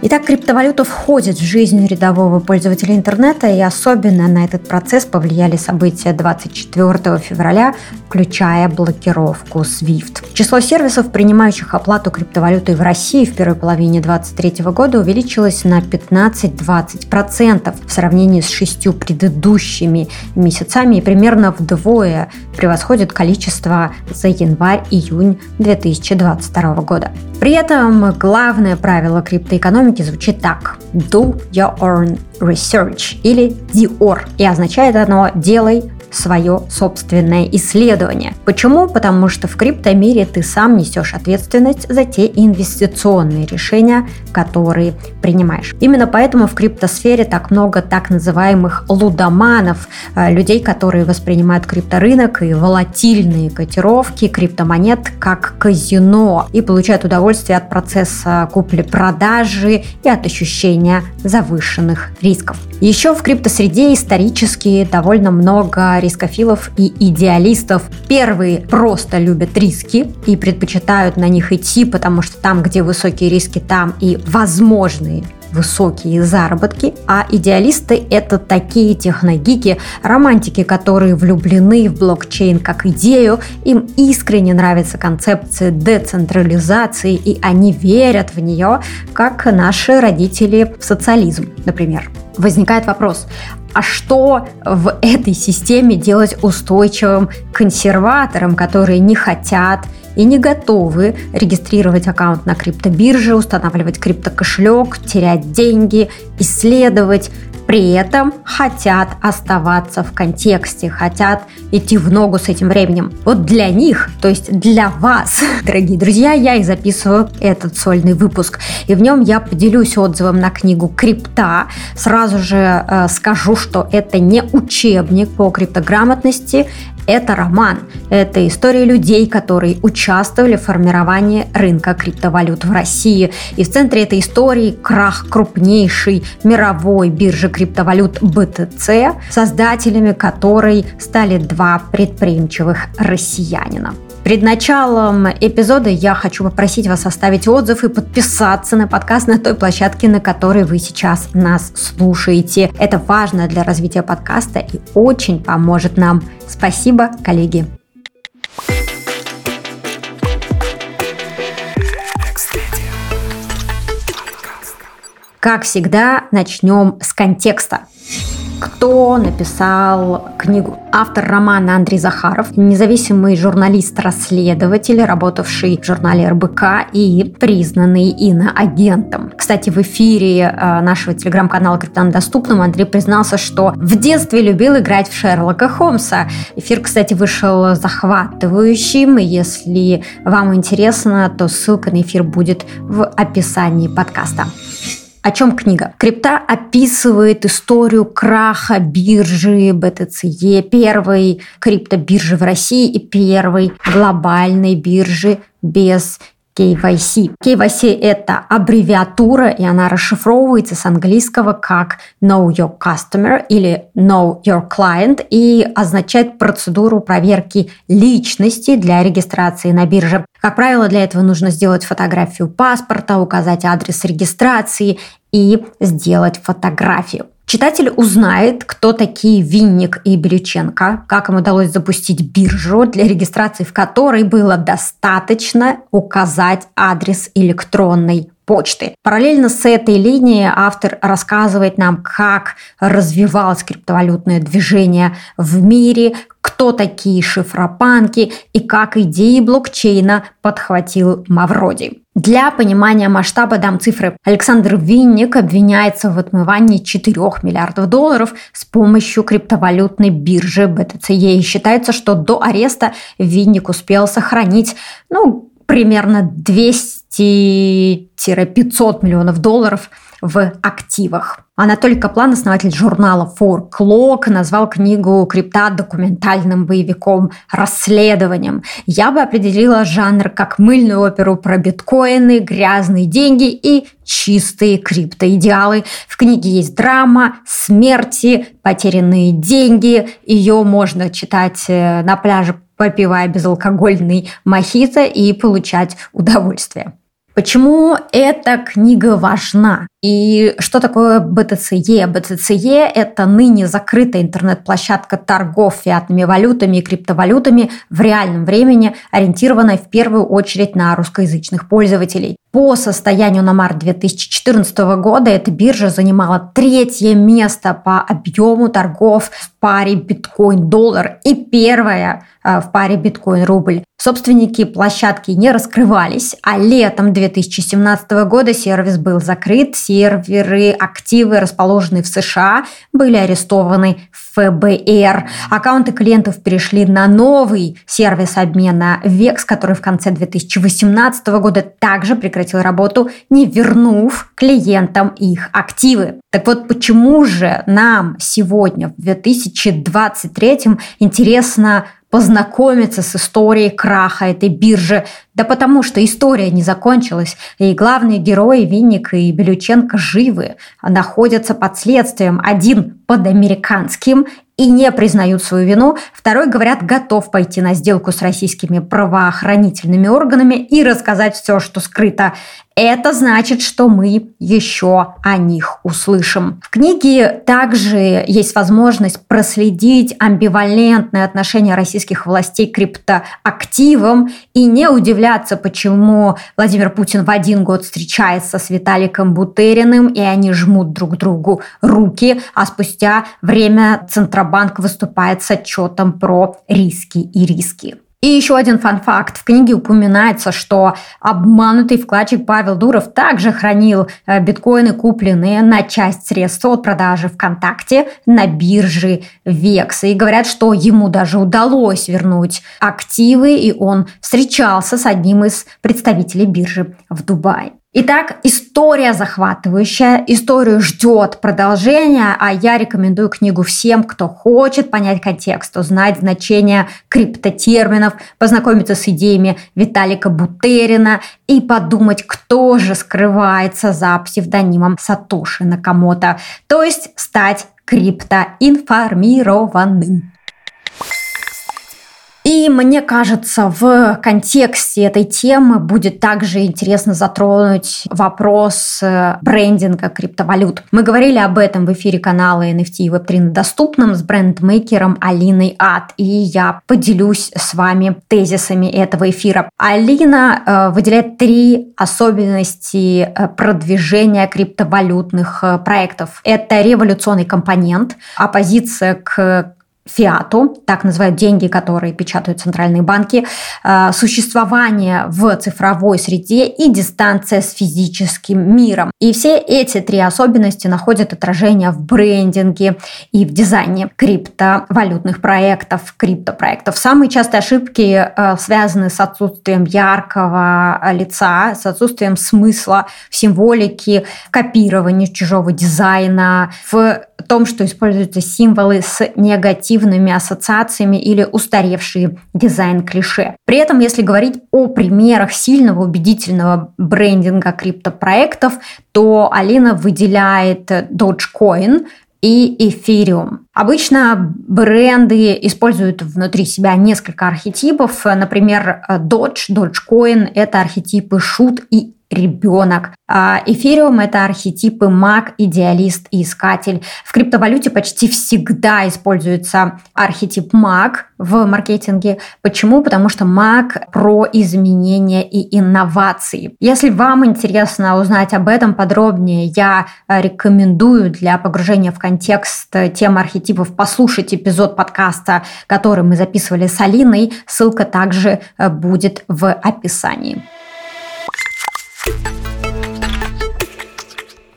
Итак, криптовалюта входит в жизнь рядового пользователя интернета, и особенно на этот процесс повлияли события 24 февраля, включая блокировку SWIFT. Число сервисов, принимающих оплату криптовалютой в России в первой половине 2023 года увеличилось на 15-20% в сравнении с шестью предыдущими месяцами и примерно вдвое превосходит количество за январь-июнь 2022 года. При этом главное правило криптоэкономики звучит так. Do your own research или DOR. И означает оно «делай свое собственное исследование. Почему? Потому что в криптомире ты сам несешь ответственность за те инвестиционные решения, которые принимаешь. Именно поэтому в криптосфере так много так называемых лудоманов, э, людей, которые воспринимают крипторынок и волатильные котировки криптомонет как казино и получают удовольствие от процесса купли-продажи и от ощущения завышенных рисков. Еще в криптосреде исторически довольно много рискофилов и идеалистов. Первые просто любят риски и предпочитают на них идти, потому что там, где высокие риски, там и возможные высокие заработки, а идеалисты – это такие техногики, романтики, которые влюблены в блокчейн как идею, им искренне нравится концепция децентрализации, и они верят в нее, как наши родители в социализм, например. Возникает вопрос, а что в этой системе делать устойчивым консерваторам, которые не хотят и не готовы регистрировать аккаунт на криптобирже, устанавливать криптокошелек, терять деньги, исследовать, при этом хотят оставаться в контексте, хотят идти в ногу с этим временем. Вот для них, то есть для вас, дорогие друзья, я и записываю этот сольный выпуск. И в нем я поделюсь отзывом на книгу «Крипта». Сразу же э, скажу, что это не учебник по криптограмотности, это роман. Это история людей, которые участвовали в формировании рынка криптовалют в России. И в центре этой истории крах крупнейшей мировой биржи криптовалют BTC, создателями которой стали два предприимчивых россиянина. Перед началом эпизода я хочу попросить вас оставить отзыв и подписаться на подкаст на той площадке, на которой вы сейчас нас слушаете. Это важно для развития подкаста и очень поможет нам. Спасибо, коллеги. Как всегда, начнем с контекста кто написал книгу. Автор романа Андрей Захаров, независимый журналист-расследователь, работавший в журнале РБК и признанный иноагентом. Кстати, в эфире э, нашего телеграм-канала «Криптан доступным» Андрей признался, что в детстве любил играть в Шерлока Холмса. Эфир, кстати, вышел захватывающим, если вам интересно, то ссылка на эфир будет в описании подкаста. О чем книга? Крипта описывает историю краха биржи BTCE, первой криптобиржи в России и первой глобальной биржи без KYC. KYC – это аббревиатура, и она расшифровывается с английского как Know Your Customer или Know Your Client и означает процедуру проверки личности для регистрации на бирже. Как правило, для этого нужно сделать фотографию паспорта, указать адрес регистрации и сделать фотографию. Читатель узнает, кто такие Винник и Белюченко, как им удалось запустить биржу, для регистрации в которой было достаточно указать адрес электронной почты. Параллельно с этой линией автор рассказывает нам, как развивалось криптовалютное движение в мире, кто такие шифропанки и как идеи блокчейна подхватил Мавроди. Для понимания масштаба дам цифры. Александр Винник обвиняется в отмывании 4 миллиардов долларов с помощью криптовалютной биржи BTC. И считается, что до ареста Винник успел сохранить ну, примерно 200-500 миллионов долларов в активах. Анатолий Каплан, основатель журнала For Clock, назвал книгу крипта документальным боевиком, расследованием. Я бы определила жанр как мыльную оперу про биткоины, грязные деньги и чистые криптоидеалы. В книге есть драма, смерти, потерянные деньги. Ее можно читать э, на пляже попивая безалкогольный мохито и получать удовольствие. Почему эта книга важна? И что такое BTCE? BTCE – это ныне закрытая интернет-площадка торгов фиатными валютами и криптовалютами в реальном времени, ориентированная в первую очередь на русскоязычных пользователей. По состоянию на март 2014 года эта биржа занимала третье место по объему торгов в паре биткоин-доллар и первое э, в паре биткоин-рубль. Собственники площадки не раскрывались, а летом 2017 года сервис был закрыт, серверы, активы, расположенные в США, были арестованы ФБР. Аккаунты клиентов перешли на новый сервис обмена VEX, который в конце 2018 года также прекратил работу, не вернув клиентам их активы. Так вот, почему же нам сегодня, в 2023, интересно познакомиться с историей краха этой биржи. Да потому что история не закончилась, и главные герои Винник и Белюченко живы, находятся под следствием. Один под американским и не признают свою вину. Второй, говорят, готов пойти на сделку с российскими правоохранительными органами и рассказать все, что скрыто. Это значит, что мы еще о них услышим. В книге также есть возможность проследить амбивалентное отношение российских властей к криптоактивам и не удивляться, почему Владимир Путин в один год встречается с Виталиком Бутериным, и они жмут друг другу руки, а спустя время Центробанк выступает с отчетом про риски и риски. И еще один фан-факт. В книге упоминается, что обманутый вкладчик Павел Дуров также хранил э, биткоины, купленные на часть средств от продажи ВКонтакте на бирже Векс. И говорят, что ему даже удалось вернуть активы, и он встречался с одним из представителей биржи в Дубае. Итак, история захватывающая, историю ждет продолжения, а я рекомендую книгу всем, кто хочет понять контекст, узнать значение криптотерминов, познакомиться с идеями Виталика Бутерина и подумать, кто же скрывается за псевдонимом Сатоши Накамото, то есть стать криптоинформированным. И мне кажется, в контексте этой темы будет также интересно затронуть вопрос э, брендинга криптовалют. Мы говорили об этом в эфире канала NFT и Web3 на доступном с брендмейкером Алиной Ад. И я поделюсь с вами тезисами этого эфира. Алина э, выделяет три особенности э, продвижения криптовалютных проектов. Это революционный компонент, оппозиция к фиату, так называют деньги, которые печатают центральные банки, э, существование в цифровой среде и дистанция с физическим миром. И все эти три особенности находят отражение в брендинге и в дизайне криптовалютных проектов, криптопроектов. Самые частые ошибки э, связаны с отсутствием яркого лица, с отсутствием смысла в символике, в копировании чужого дизайна, в том, что используются символы с негативными ассоциациями или устаревшие дизайн-клише. При этом, если говорить о примерах сильного убедительного брендинга криптопроектов, то Алина выделяет Dogecoin, и Ethereum. Обычно бренды используют внутри себя несколько архетипов. Например, Doge, Dogecoin – это архетипы шут и ребенок. А эфириум – это архетипы маг, идеалист и искатель. В криптовалюте почти всегда используется архетип маг в маркетинге. Почему? Потому что маг про изменения и инновации. Если вам интересно узнать об этом подробнее, я рекомендую для погружения в контекст тем архетипов послушать эпизод подкаста, который мы записывали с Алиной. Ссылка также будет в описании.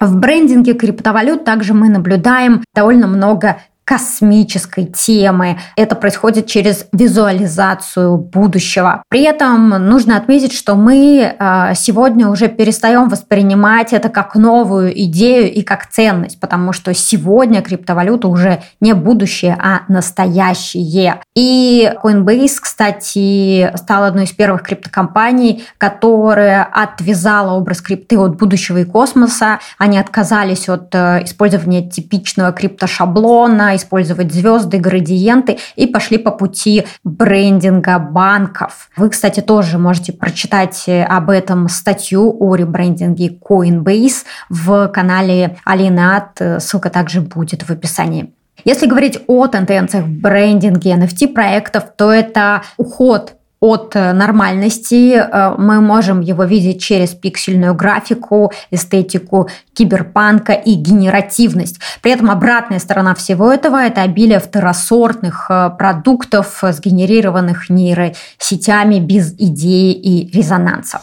В брендинге криптовалют также мы наблюдаем довольно много космической темы. Это происходит через визуализацию будущего. При этом нужно отметить, что мы э, сегодня уже перестаем воспринимать это как новую идею и как ценность, потому что сегодня криптовалюта уже не будущее, а настоящее. И Coinbase, кстати, стала одной из первых криптокомпаний, которая отвязала образ крипты от будущего и космоса. Они отказались от э, использования типичного криптошаблона, использовать звезды, градиенты и пошли по пути брендинга банков. Вы, кстати, тоже можете прочитать об этом статью о ребрендинге Coinbase в канале Алины Ат. Ссылка также будет в описании. Если говорить о тенденциях в брендинге NFT проектов, то это уход от э, нормальности. Э, мы можем его видеть через пиксельную графику, эстетику киберпанка и генеративность. При этом обратная сторона всего этого – это обилие второсортных э, продуктов, сгенерированных нейросетями без идеи и резонанса.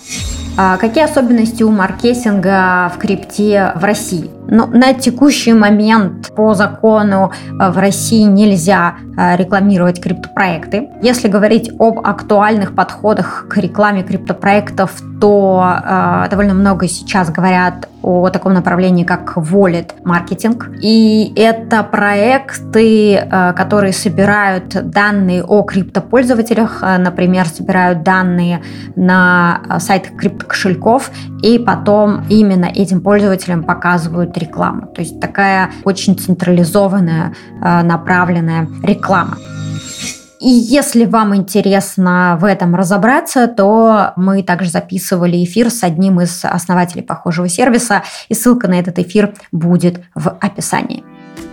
А какие особенности у маркетинга в крипте в России? Ну, на текущий момент по закону в России нельзя рекламировать криптопроекты. Если говорить об актуальных подходах к рекламе криптопроектов, то э, довольно много сейчас говорят о таком направлении, как wallet маркетинг. И это проекты, э, которые собирают данные о криптопользователях, э, например, собирают данные на сайтах криптокошельков, и потом именно этим пользователям показывают рекламу. То есть такая очень централизованная, э, направленная реклама. И если вам интересно в этом разобраться, то мы также записывали эфир с одним из основателей похожего сервиса, и ссылка на этот эфир будет в описании.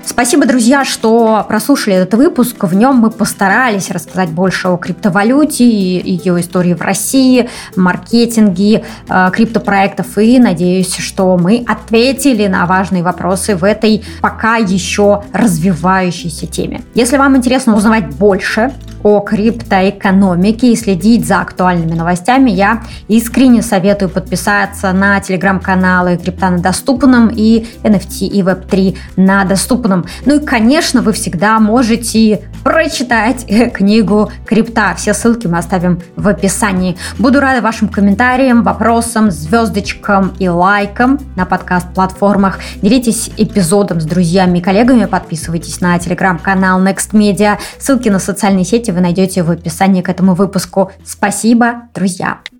Спасибо, друзья, что прослушали этот выпуск. В нем мы постарались рассказать больше о криптовалюте, ее истории в России, маркетинге э, криптопроектов. И надеюсь, что мы ответили на важные вопросы в этой пока еще развивающейся теме. Если вам интересно узнавать больше о криптоэкономике и следить за актуальными новостями, я искренне советую подписаться на телеграм-каналы Крипта на доступном и NFT и Web3 на доступном. Ну и, конечно, вы всегда можете прочитать книгу Крипта. Все ссылки мы оставим в описании. Буду рада вашим комментариям, вопросам, звездочкам и лайкам на подкаст-платформах. Делитесь эпизодом с друзьями и коллегами, подписывайтесь на телеграм-канал Next Media. Ссылки на социальные сети вы найдете в описании к этому выпуску. Спасибо, друзья!